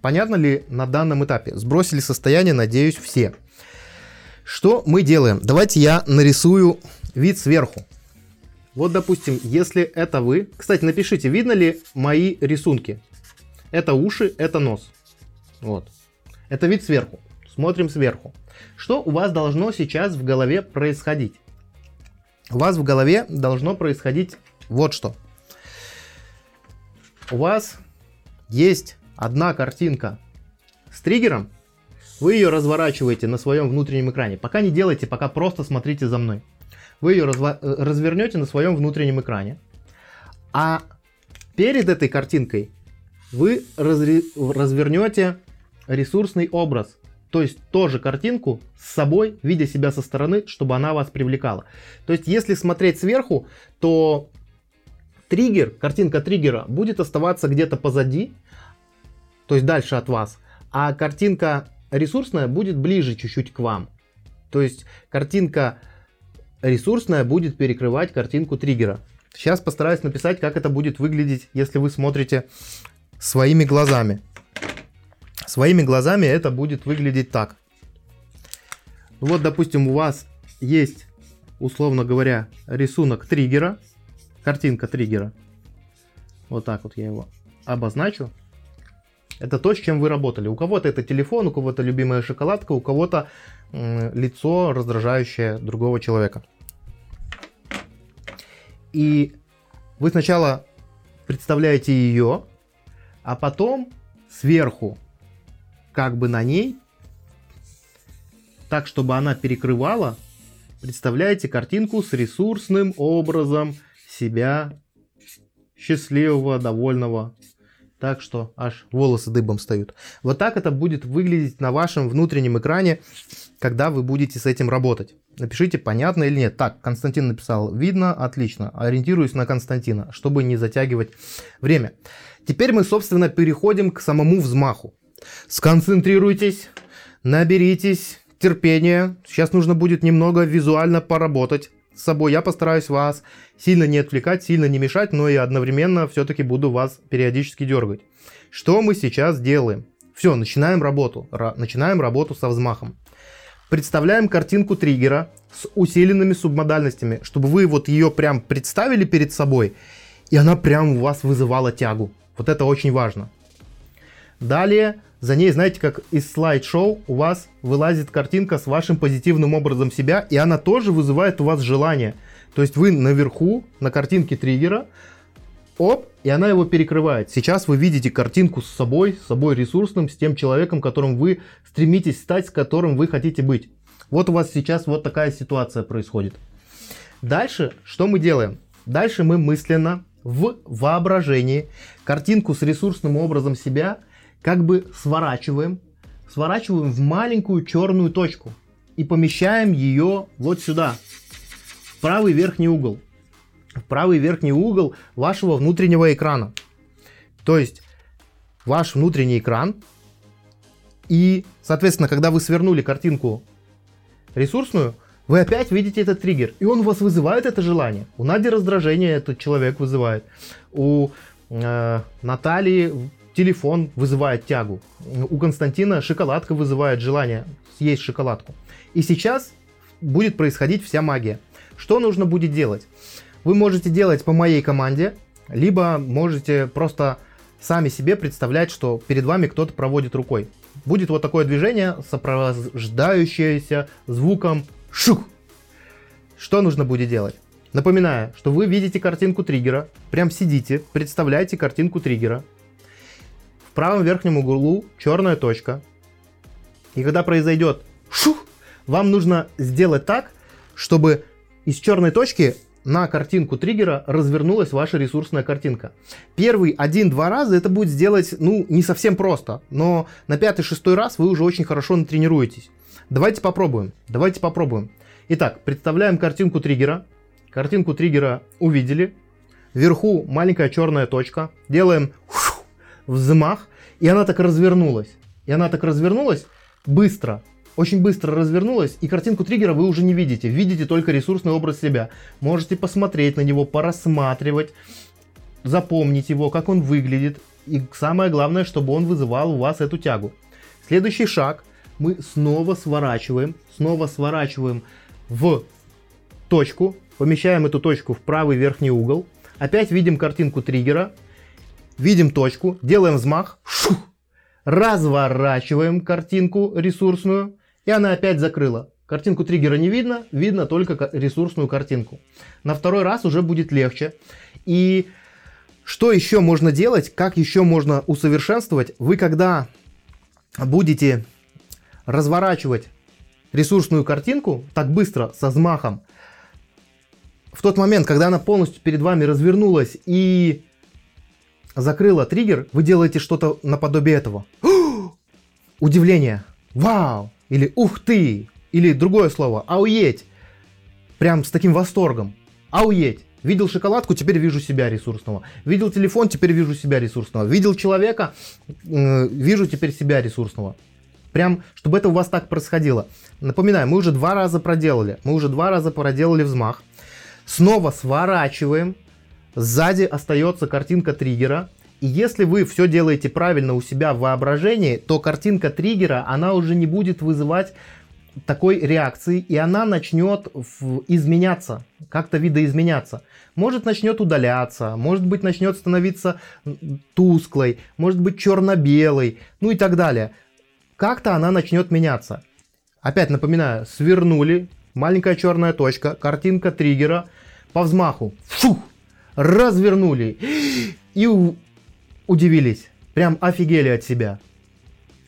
Понятно ли на данном этапе? Сбросили состояние, надеюсь, все. Что мы делаем? Давайте я нарисую вид сверху. Вот, допустим, если это вы... Кстати, напишите, видно ли мои рисунки. Это уши, это нос. Вот. Это вид сверху. Смотрим сверху. Что у вас должно сейчас в голове происходить? У вас в голове должно происходить вот что. У вас есть одна картинка с триггером, вы ее разворачиваете на своем внутреннем экране. Пока не делайте, пока просто смотрите за мной. Вы ее разва- э, развернете на своем внутреннем экране. А перед этой картинкой вы разре- развернете ресурсный образ. То есть тоже картинку с собой, видя себя со стороны, чтобы она вас привлекала. То есть если смотреть сверху, то триггер, картинка триггера будет оставаться где-то позади, то есть дальше от вас, а картинка ресурсная будет ближе чуть-чуть к вам. То есть картинка ресурсная будет перекрывать картинку триггера. Сейчас постараюсь написать, как это будет выглядеть, если вы смотрите своими глазами. Своими глазами это будет выглядеть так. Вот, допустим, у вас есть, условно говоря, рисунок триггера, картинка триггера. Вот так вот я его обозначу. Это то, с чем вы работали. У кого-то это телефон, у кого-то любимая шоколадка, у кого-то лицо, раздражающее другого человека. И вы сначала представляете ее, А потом сверху, как бы на ней, так, чтобы она перекрывала, представляете картинку с ресурсным образом себя счастливого, довольного. Так что аж волосы дыбом встают. Вот так это будет выглядеть на вашем внутреннем экране, когда вы будете с этим работать. Напишите, понятно или нет. Так, Константин написал, видно, отлично. Ориентируюсь на Константина, чтобы не затягивать время. Теперь мы, собственно, переходим к самому взмаху. Сконцентрируйтесь, наберитесь терпения. Сейчас нужно будет немного визуально поработать с собой. Я постараюсь вас сильно не отвлекать, сильно не мешать, но и одновременно все-таки буду вас периодически дергать. Что мы сейчас делаем? Все, начинаем работу. Ра- начинаем работу со взмахом. Представляем картинку триггера с усиленными субмодальностями, чтобы вы вот ее прям представили перед собой, и она прям у вас вызывала тягу. Вот это очень важно. Далее, за ней, знаете, как из слайд-шоу, у вас вылазит картинка с вашим позитивным образом себя, и она тоже вызывает у вас желание. То есть вы наверху, на картинке триггера, оп, и она его перекрывает. Сейчас вы видите картинку с собой, с собой ресурсным, с тем человеком, которым вы стремитесь стать, с которым вы хотите быть. Вот у вас сейчас вот такая ситуация происходит. Дальше что мы делаем? Дальше мы мысленно в воображении картинку с ресурсным образом себя как бы сворачиваем, сворачиваем в маленькую черную точку и помещаем ее вот сюда, в правый верхний угол. В правый верхний угол вашего внутреннего экрана. То есть ваш внутренний экран и, соответственно, когда вы свернули картинку ресурсную, вы опять видите этот триггер, и он у вас вызывает это желание. У Нади раздражение этот человек вызывает. У э, Натальи телефон вызывает тягу. У Константина шоколадка вызывает желание съесть шоколадку. И сейчас будет происходить вся магия. Что нужно будет делать? Вы можете делать по моей команде, либо можете просто сами себе представлять, что перед вами кто-то проводит рукой. Будет вот такое движение, сопровождающееся звуком шух. Что нужно будет делать? Напоминаю, что вы видите картинку триггера, прям сидите, представляете картинку триггера. Правом верхнем углу черная точка. И когда произойдет шух, вам нужно сделать так, чтобы из черной точки на картинку триггера развернулась ваша ресурсная картинка. Первый один-два раза это будет сделать, ну, не совсем просто, но на пятый-шестой раз вы уже очень хорошо натренируетесь. Давайте попробуем, давайте попробуем. Итак, представляем картинку триггера. Картинку триггера увидели. Вверху маленькая черная точка. Делаем взмах, и она так развернулась. И она так развернулась быстро, очень быстро развернулась, и картинку триггера вы уже не видите. Видите только ресурсный образ себя. Можете посмотреть на него, порассматривать, запомнить его, как он выглядит. И самое главное, чтобы он вызывал у вас эту тягу. Следующий шаг. Мы снова сворачиваем, снова сворачиваем в точку, помещаем эту точку в правый верхний угол. Опять видим картинку триггера, видим точку, делаем взмах, шух, разворачиваем картинку ресурсную, и она опять закрыла. Картинку триггера не видно, видно только ресурсную картинку. На второй раз уже будет легче. И что еще можно делать, как еще можно усовершенствовать? Вы когда будете разворачивать ресурсную картинку так быстро, со взмахом, в тот момент, когда она полностью перед вами развернулась и закрыла триггер, вы делаете что-то наподобие этого. Удивление. Вау! или ух ты, или другое слово, ауеть. Прям с таким восторгом. Ауеть. Видел шоколадку, теперь вижу себя ресурсного. Видел телефон, теперь вижу себя ресурсного. Видел человека, э, вижу теперь себя ресурсного. Прям, чтобы это у вас так происходило. Напоминаю, мы уже два раза проделали. Мы уже два раза проделали взмах. Снова сворачиваем. Сзади остается картинка триггера. И если вы все делаете правильно у себя в воображении, то картинка триггера, она уже не будет вызывать такой реакции, и она начнет изменяться, как-то видоизменяться. Может начнет удаляться, может быть начнет становиться тусклой, может быть черно-белой, ну и так далее. Как-то она начнет меняться. Опять напоминаю, свернули, маленькая черная точка, картинка триггера, по взмаху, фух, развернули и удивились. прям офигели от себя.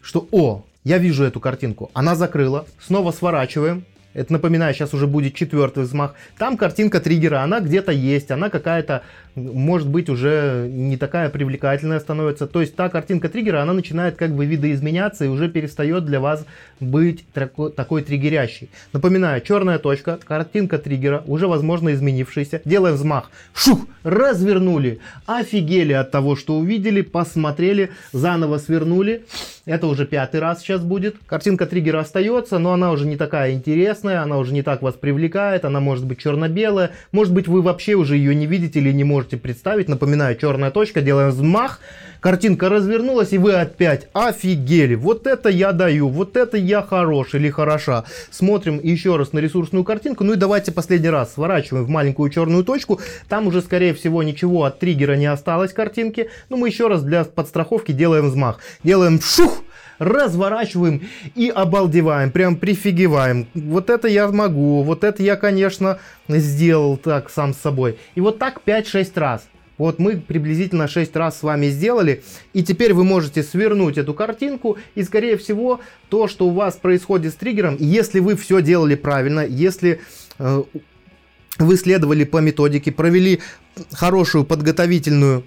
Что, о, я вижу эту картинку. Она закрыла. Снова сворачиваем. Это напоминаю, сейчас уже будет четвертый взмах. Там картинка триггера, она где-то есть, она какая-то, может быть, уже не такая привлекательная становится. То есть та картинка триггера, она начинает как бы видоизменяться и уже перестает для вас быть такой, такой триггерящей. Напоминаю, черная точка, картинка триггера, уже возможно изменившаяся. Делаем взмах. Шух! Развернули. Офигели от того, что увидели, посмотрели, заново свернули. Это уже пятый раз сейчас будет. Картинка триггера остается, но она уже не такая интересная, она уже не так вас привлекает, она может быть черно-белая. Может быть вы вообще уже ее не видите или не можете представить. Напоминаю, черная точка, делаем взмах. Картинка развернулась, и вы опять офигели. Вот это я даю, вот это я хорош или хороша. Смотрим еще раз на ресурсную картинку. Ну и давайте последний раз сворачиваем в маленькую черную точку. Там уже, скорее всего, ничего от триггера не осталось картинки. Но ну, мы еще раз для подстраховки делаем взмах. Делаем шух, разворачиваем и обалдеваем, прям прифигеваем. Вот это я могу, вот это я, конечно, сделал так сам с собой. И вот так 5-6 раз. Вот мы приблизительно 6 раз с вами сделали. И теперь вы можете свернуть эту картинку. И скорее всего то, что у вас происходит с триггером, если вы все делали правильно, если э, вы следовали по методике, провели хорошую подготовительную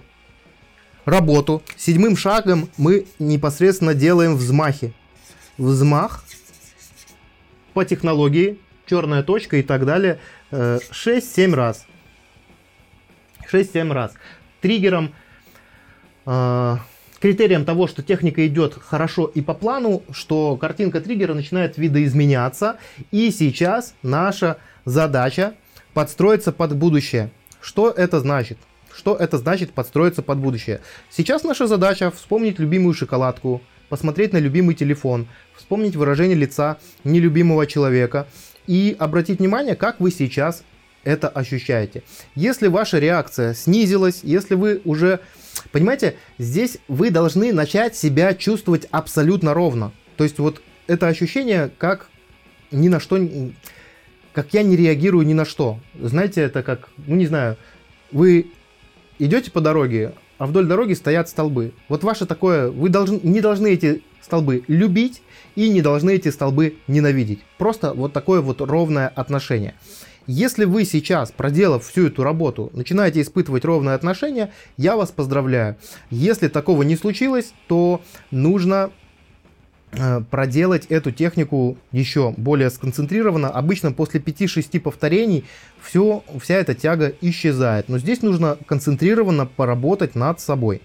работу, седьмым шагом мы непосредственно делаем взмахи. Взмах по технологии, черная точка и так далее, 6-7 э, раз. 6-7 раз. Триггером, э, критерием того, что техника идет хорошо и по плану, что картинка триггера начинает видоизменяться. И сейчас наша задача подстроиться под будущее. Что это значит? Что это значит подстроиться под будущее? Сейчас наша задача вспомнить любимую шоколадку, посмотреть на любимый телефон, вспомнить выражение лица нелюбимого человека и обратить внимание, как вы сейчас это ощущаете. Если ваша реакция снизилась, если вы уже... Понимаете, здесь вы должны начать себя чувствовать абсолютно ровно. То есть вот это ощущение, как ни на что... Как я не реагирую ни на что. Знаете, это как, ну не знаю, вы идете по дороге, а вдоль дороги стоят столбы. Вот ваше такое, вы должны, не должны эти столбы любить и не должны эти столбы ненавидеть. Просто вот такое вот ровное отношение. Если вы сейчас, проделав всю эту работу, начинаете испытывать ровное отношение, я вас поздравляю. Если такого не случилось, то нужно проделать эту технику еще более сконцентрированно. Обычно после 5-6 повторений все, вся эта тяга исчезает. Но здесь нужно концентрированно поработать над собой.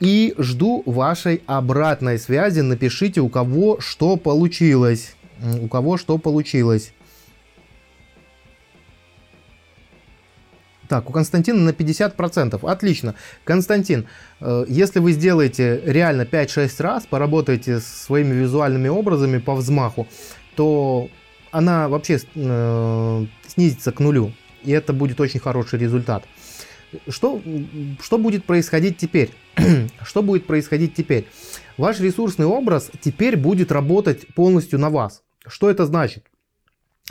И жду вашей обратной связи. Напишите, у кого что получилось. У кого что получилось. Так, у Константина на 50%. Отлично. Константин, э, если вы сделаете реально 5-6 раз, поработаете с своими визуальными образами по взмаху, то она вообще э, снизится к нулю. И это будет очень хороший результат. Что, что будет происходить теперь? что будет происходить теперь? Ваш ресурсный образ теперь будет работать полностью на вас. Что это значит?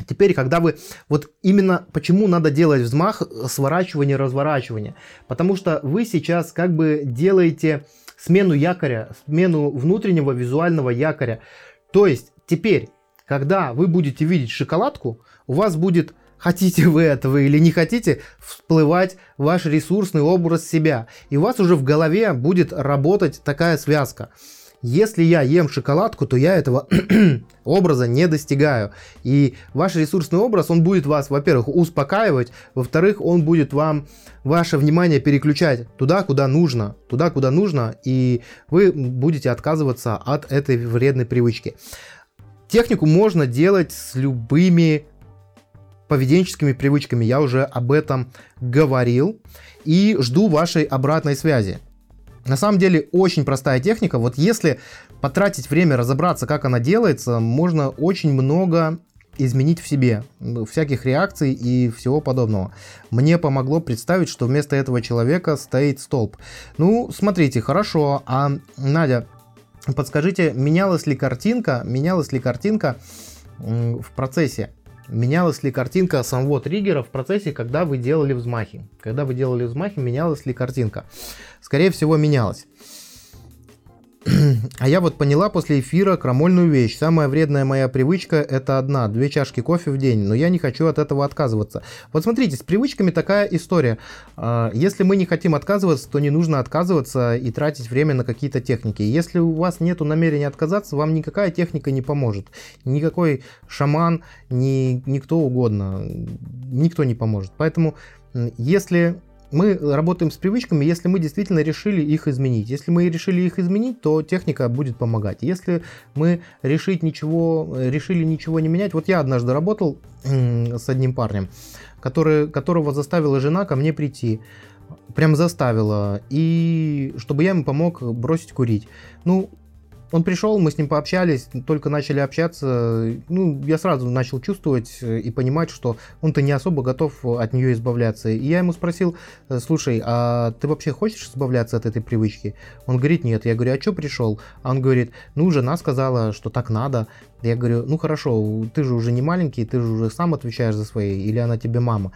Теперь, когда вы... Вот именно почему надо делать взмах, сворачивание, разворачивание. Потому что вы сейчас как бы делаете смену якоря, смену внутреннего визуального якоря. То есть теперь, когда вы будете видеть шоколадку, у вас будет хотите вы этого или не хотите, всплывать ваш ресурсный образ себя. И у вас уже в голове будет работать такая связка. Если я ем шоколадку, то я этого образа не достигаю. И ваш ресурсный образ, он будет вас, во-первых, успокаивать, во-вторых, он будет вам ваше внимание переключать туда, куда нужно, туда, куда нужно, и вы будете отказываться от этой вредной привычки. Технику можно делать с любыми поведенческими привычками. Я уже об этом говорил и жду вашей обратной связи. На самом деле очень простая техника. Вот если потратить время разобраться, как она делается, можно очень много изменить в себе, всяких реакций и всего подобного. Мне помогло представить, что вместо этого человека стоит столб. Ну, смотрите, хорошо, а Надя, подскажите, менялась ли картинка, менялась ли картинка в процессе? Менялась ли картинка самого триггера в процессе, когда вы делали взмахи? Когда вы делали взмахи, менялась ли картинка? Скорее всего, менялась. А я вот поняла после эфира крамольную вещь. Самая вредная моя привычка – это одна, две чашки кофе в день, но я не хочу от этого отказываться. Вот смотрите, с привычками такая история. А, если мы не хотим отказываться, то не нужно отказываться и тратить время на какие-то техники. Если у вас нет намерения отказаться, вам никакая техника не поможет. Никакой шаман, ни, никто угодно, никто не поможет. Поэтому если мы работаем с привычками, если мы действительно решили их изменить. Если мы решили их изменить, то техника будет помогать. Если мы решить ничего, решили ничего не менять, вот я однажды работал с одним парнем, который, которого заставила жена ко мне прийти. Прям заставила. И чтобы я ему помог бросить курить. Ну, он пришел, мы с ним пообщались, только начали общаться. Ну, я сразу начал чувствовать э, и понимать, что он-то не особо готов от нее избавляться. И я ему спросил, «Э, слушай, а ты вообще хочешь избавляться от этой привычки? Он говорит, нет. Я говорю, а что пришел? А он говорит, ну, жена сказала, что так надо. Я говорю, ну хорошо, ты же уже не маленький, ты же уже сам отвечаешь за свои, или она тебе мама.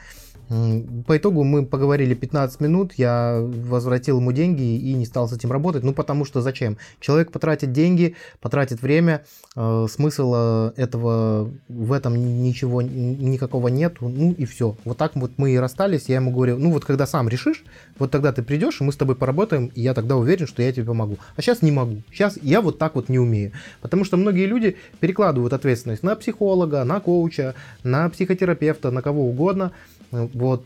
По итогу мы поговорили 15 минут, я возвратил ему деньги и не стал с этим работать. Ну, потому что зачем? Человек потратит деньги, потратит время, э, смысла этого в этом ничего, никакого нет, ну и все. Вот так вот мы и расстались, я ему говорю, ну вот когда сам решишь, вот тогда ты придешь, и мы с тобой поработаем, и я тогда уверен, что я тебе помогу. А сейчас не могу, сейчас я вот так вот не умею. Потому что многие люди перекладывают ответственность на психолога, на коуча, на психотерапевта, на кого угодно – вот,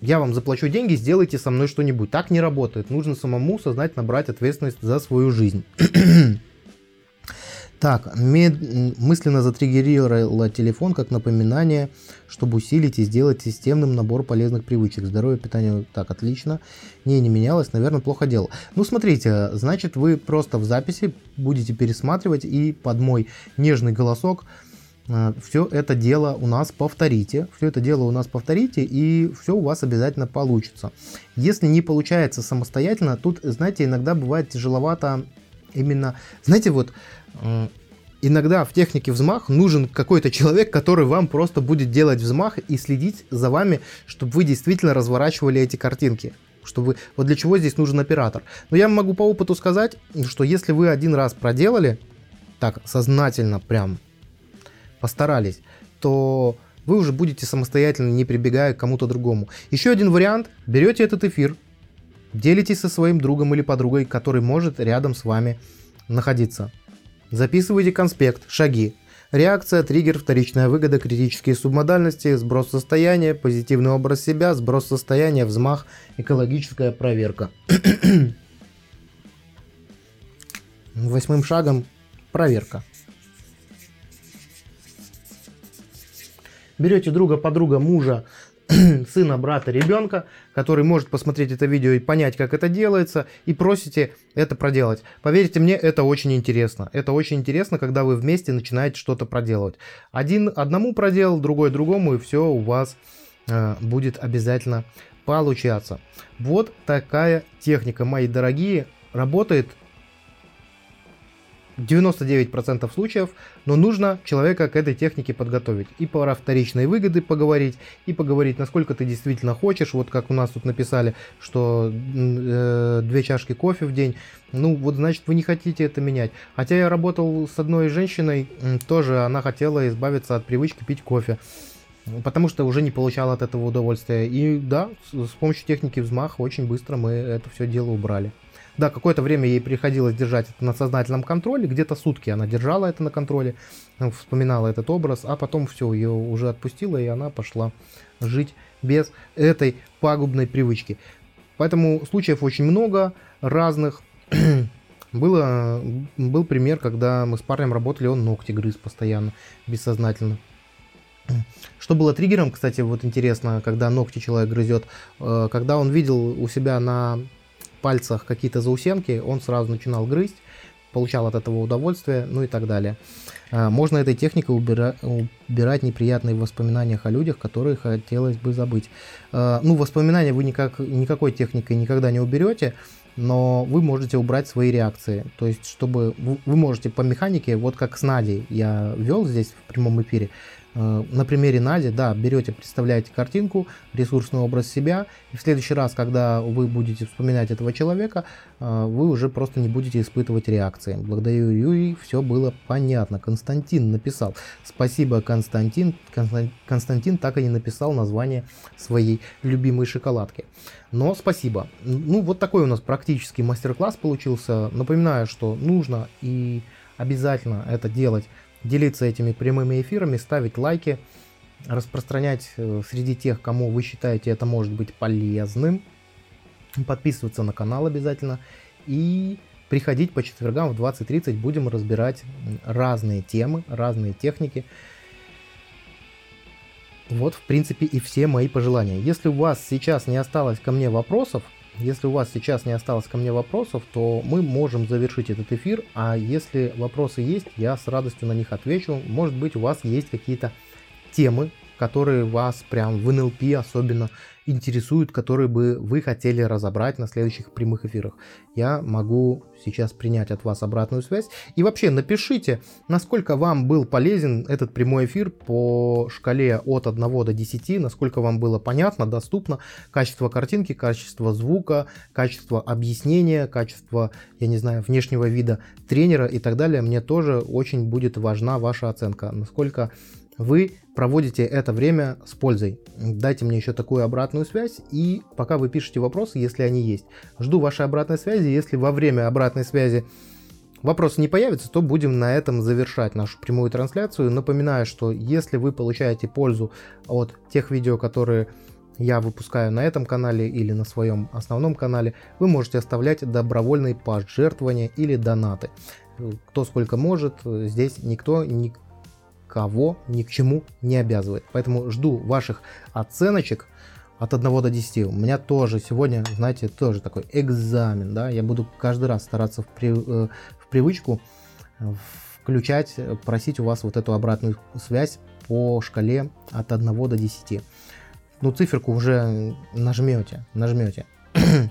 я вам заплачу деньги, сделайте со мной что-нибудь. Так не работает. Нужно самому сознательно брать ответственность за свою жизнь. Так, мед... мысленно затриггерировала телефон как напоминание, чтобы усилить и сделать системным набор полезных привычек. Здоровье, питание, так, отлично. Не, не менялось, наверное, плохо делал. Ну, смотрите, значит, вы просто в записи будете пересматривать и под мой нежный голосок все это дело у нас повторите, все это дело у нас повторите, и все у вас обязательно получится. Если не получается самостоятельно, тут, знаете, иногда бывает тяжеловато именно, знаете, вот иногда в технике взмах нужен какой-то человек, который вам просто будет делать взмах и следить за вами, чтобы вы действительно разворачивали эти картинки. Чтобы вот для чего здесь нужен оператор. Но я могу по опыту сказать, что если вы один раз проделали, так сознательно прям постарались, то вы уже будете самостоятельно, не прибегая к кому-то другому. Еще один вариант. Берете этот эфир, делитесь со своим другом или подругой, который может рядом с вами находиться. Записывайте конспект, шаги. Реакция, триггер, вторичная выгода, критические субмодальности, сброс состояния, позитивный образ себя, сброс состояния, взмах, экологическая проверка. Восьмым шагом проверка. Берете друга, подруга, мужа, сына, брата, ребенка, который может посмотреть это видео и понять, как это делается, и просите это проделать. Поверьте мне, это очень интересно. Это очень интересно, когда вы вместе начинаете что-то проделывать. Один одному проделал, другой другому, и все у вас э, будет обязательно получаться. Вот такая техника, мои дорогие, работает 99% случаев, но нужно человека к этой технике подготовить. И про вторичные выгоды поговорить, и поговорить, насколько ты действительно хочешь. Вот как у нас тут написали, что э, две чашки кофе в день. Ну, вот значит, вы не хотите это менять. Хотя я работал с одной женщиной, тоже она хотела избавиться от привычки пить кофе. Потому что уже не получала от этого удовольствия. И да, с помощью техники взмаха очень быстро мы это все дело убрали. Да, какое-то время ей приходилось держать это на сознательном контроле, где-то сутки она держала это на контроле, э, вспоминала этот образ, а потом все, ее уже отпустила, и она пошла жить без этой пагубной привычки. Поэтому случаев очень много разных. Было, был пример, когда мы с парнем работали, он ногти грыз постоянно, бессознательно. Что было триггером, кстати, вот интересно, когда ногти человек грызет, э, когда он видел у себя на пальцах какие-то заусенки, он сразу начинал грызть, получал от этого удовольствие, ну и так далее. А, можно этой техникой убира- убирать неприятные воспоминания о людях, которые хотелось бы забыть. А, ну, воспоминания вы никак, никакой техникой никогда не уберете, но вы можете убрать свои реакции. То есть, чтобы вы можете по механике, вот как с Надей я вел здесь в прямом эфире, на примере Нади, да, берете, представляете картинку, ресурсный образ себя, и в следующий раз, когда вы будете вспоминать этого человека, э, вы уже просто не будете испытывать реакции. Благодарю Юрий, все было понятно. Константин написал. Спасибо, Константин. Константин так и не написал название своей любимой шоколадки. Но спасибо. Ну, вот такой у нас практический мастер-класс получился. Напоминаю, что нужно и обязательно это делать делиться этими прямыми эфирами, ставить лайки, распространять э, среди тех, кому вы считаете это может быть полезным, подписываться на канал обязательно и приходить по четвергам в 20.30 будем разбирать разные темы, разные техники. Вот, в принципе, и все мои пожелания. Если у вас сейчас не осталось ко мне вопросов, если у вас сейчас не осталось ко мне вопросов, то мы можем завершить этот эфир, а если вопросы есть, я с радостью на них отвечу. Может быть, у вас есть какие-то темы, которые вас прям в НЛП особенно интересуют, которые бы вы хотели разобрать на следующих прямых эфирах. Я могу сейчас принять от вас обратную связь. И вообще напишите, насколько вам был полезен этот прямой эфир по шкале от 1 до 10, насколько вам было понятно, доступно, качество картинки, качество звука, качество объяснения, качество, я не знаю, внешнего вида тренера и так далее. Мне тоже очень будет важна ваша оценка, насколько вы проводите это время с пользой. Дайте мне еще такую обратную связь, и пока вы пишете вопросы, если они есть. Жду вашей обратной связи. Если во время обратной связи вопросы не появятся, то будем на этом завершать нашу прямую трансляцию. Напоминаю, что если вы получаете пользу от тех видео, которые я выпускаю на этом канале или на своем основном канале, вы можете оставлять добровольные пожертвования или донаты. Кто сколько может, здесь никто не никого ни к чему не обязывает. Поэтому жду ваших оценочек от 1 до 10. У меня тоже сегодня, знаете, тоже такой экзамен, да, я буду каждый раз стараться в, при, э, в привычку включать, просить у вас вот эту обратную связь по шкале от 1 до 10. Ну, циферку уже нажмете, нажмете.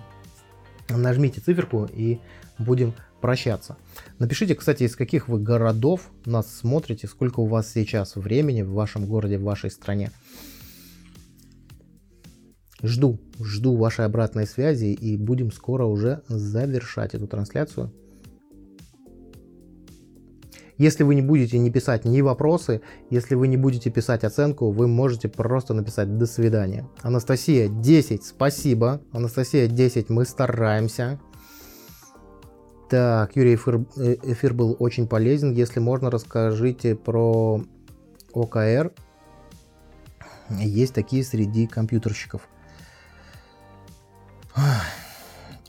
Нажмите циферку и будем прощаться. Напишите, кстати, из каких вы городов нас смотрите, сколько у вас сейчас времени в вашем городе, в вашей стране. Жду, жду вашей обратной связи и будем скоро уже завершать эту трансляцию. Если вы не будете не писать ни вопросы, если вы не будете писать оценку, вы можете просто написать «до свидания». Анастасия 10, спасибо. Анастасия 10, мы стараемся. Так, Юрий, эфир, э, эфир был очень полезен. Если можно, расскажите про ОКР. Есть такие среди компьютерщиков.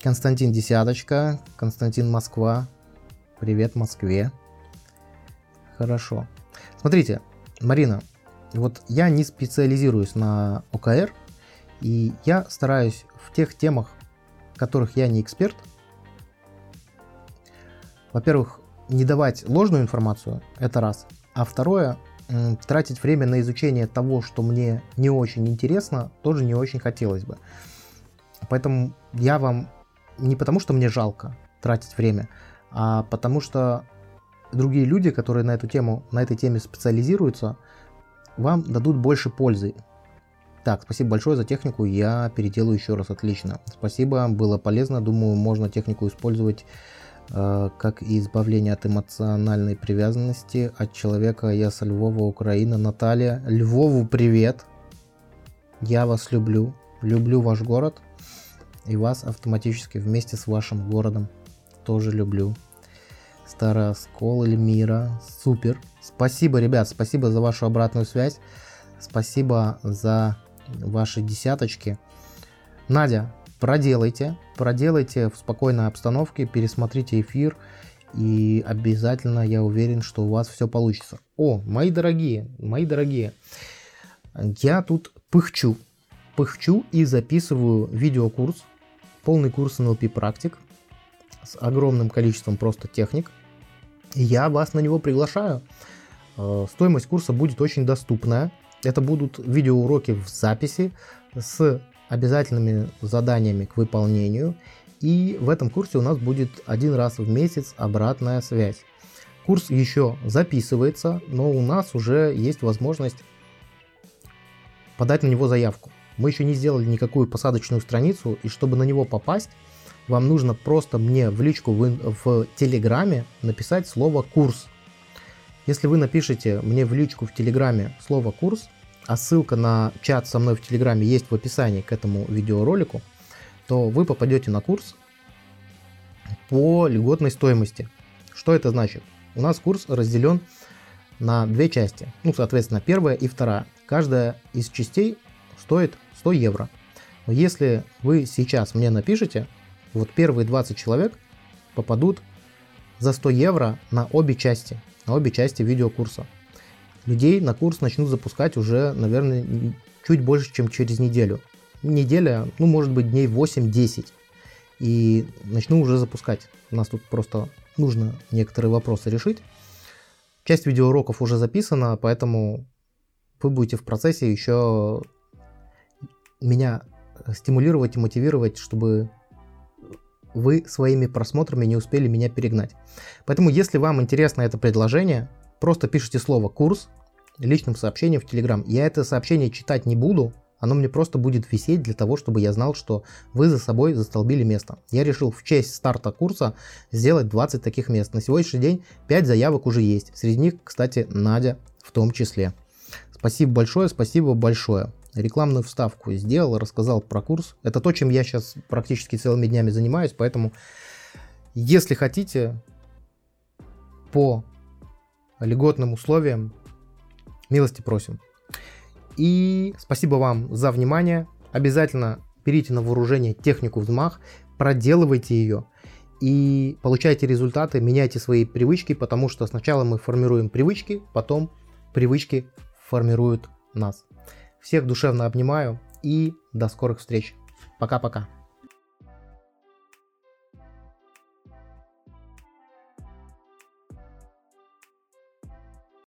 Константин Десяточка, Константин Москва. Привет Москве. Хорошо. Смотрите, Марина, вот я не специализируюсь на ОКР, и я стараюсь в тех темах, в которых я не эксперт – во-первых, не давать ложную информацию, это раз. А второе, тратить время на изучение того, что мне не очень интересно, тоже не очень хотелось бы. Поэтому я вам не потому, что мне жалко тратить время, а потому что другие люди, которые на эту тему, на этой теме специализируются, вам дадут больше пользы. Так, спасибо большое за технику, я переделаю еще раз, отлично. Спасибо, было полезно, думаю, можно технику использовать как и избавление от эмоциональной привязанности от человека. Я со Львова, Украина. Наталья, Львову привет. Я вас люблю. Люблю ваш город. И вас автоматически вместе с вашим городом тоже люблю. Старый Оскол, Эльмира. Супер. Спасибо, ребят, спасибо за вашу обратную связь. Спасибо за ваши десяточки. Надя, проделайте, проделайте в спокойной обстановке, пересмотрите эфир, и обязательно я уверен, что у вас все получится. О, мои дорогие, мои дорогие, я тут пыхчу, пыхчу и записываю видеокурс, полный курс NLP практик с огромным количеством просто техник. Я вас на него приглашаю. Э, стоимость курса будет очень доступная. Это будут видеоуроки в записи с обязательными заданиями к выполнению. И в этом курсе у нас будет один раз в месяц обратная связь. Курс еще записывается, но у нас уже есть возможность подать на него заявку. Мы еще не сделали никакую посадочную страницу, и чтобы на него попасть, вам нужно просто мне в личку в, в Телеграме написать слово «курс». Если вы напишите мне в личку в Телеграме слово «курс», а ссылка на чат со мной в Телеграме есть в описании к этому видеоролику, то вы попадете на курс по льготной стоимости. Что это значит? У нас курс разделен на две части. Ну, соответственно, первая и вторая. Каждая из частей стоит 100 евро. Но если вы сейчас мне напишите, вот первые 20 человек попадут за 100 евро на обе части, на обе части видеокурса. Людей на курс начнут запускать уже, наверное, чуть больше, чем через неделю. Неделя, ну, может быть, дней 8-10. И начну уже запускать. У нас тут просто нужно некоторые вопросы решить. Часть видеоуроков уже записана, поэтому вы будете в процессе еще меня стимулировать и мотивировать, чтобы вы своими просмотрами не успели меня перегнать. Поэтому, если вам интересно это предложение, просто пишите слово «курс» личным сообщением в Telegram. Я это сообщение читать не буду, оно мне просто будет висеть для того, чтобы я знал, что вы за собой застолбили место. Я решил в честь старта курса сделать 20 таких мест. На сегодняшний день 5 заявок уже есть. Среди них, кстати, Надя в том числе. Спасибо большое, спасибо большое. Рекламную вставку сделал, рассказал про курс. Это то, чем я сейчас практически целыми днями занимаюсь, поэтому если хотите по льготным условиям, милости просим. И спасибо вам за внимание. Обязательно берите на вооружение технику взмах, проделывайте ее и получайте результаты, меняйте свои привычки, потому что сначала мы формируем привычки, потом привычки формируют нас. Всех душевно обнимаю и до скорых встреч. Пока-пока.